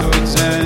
so exact.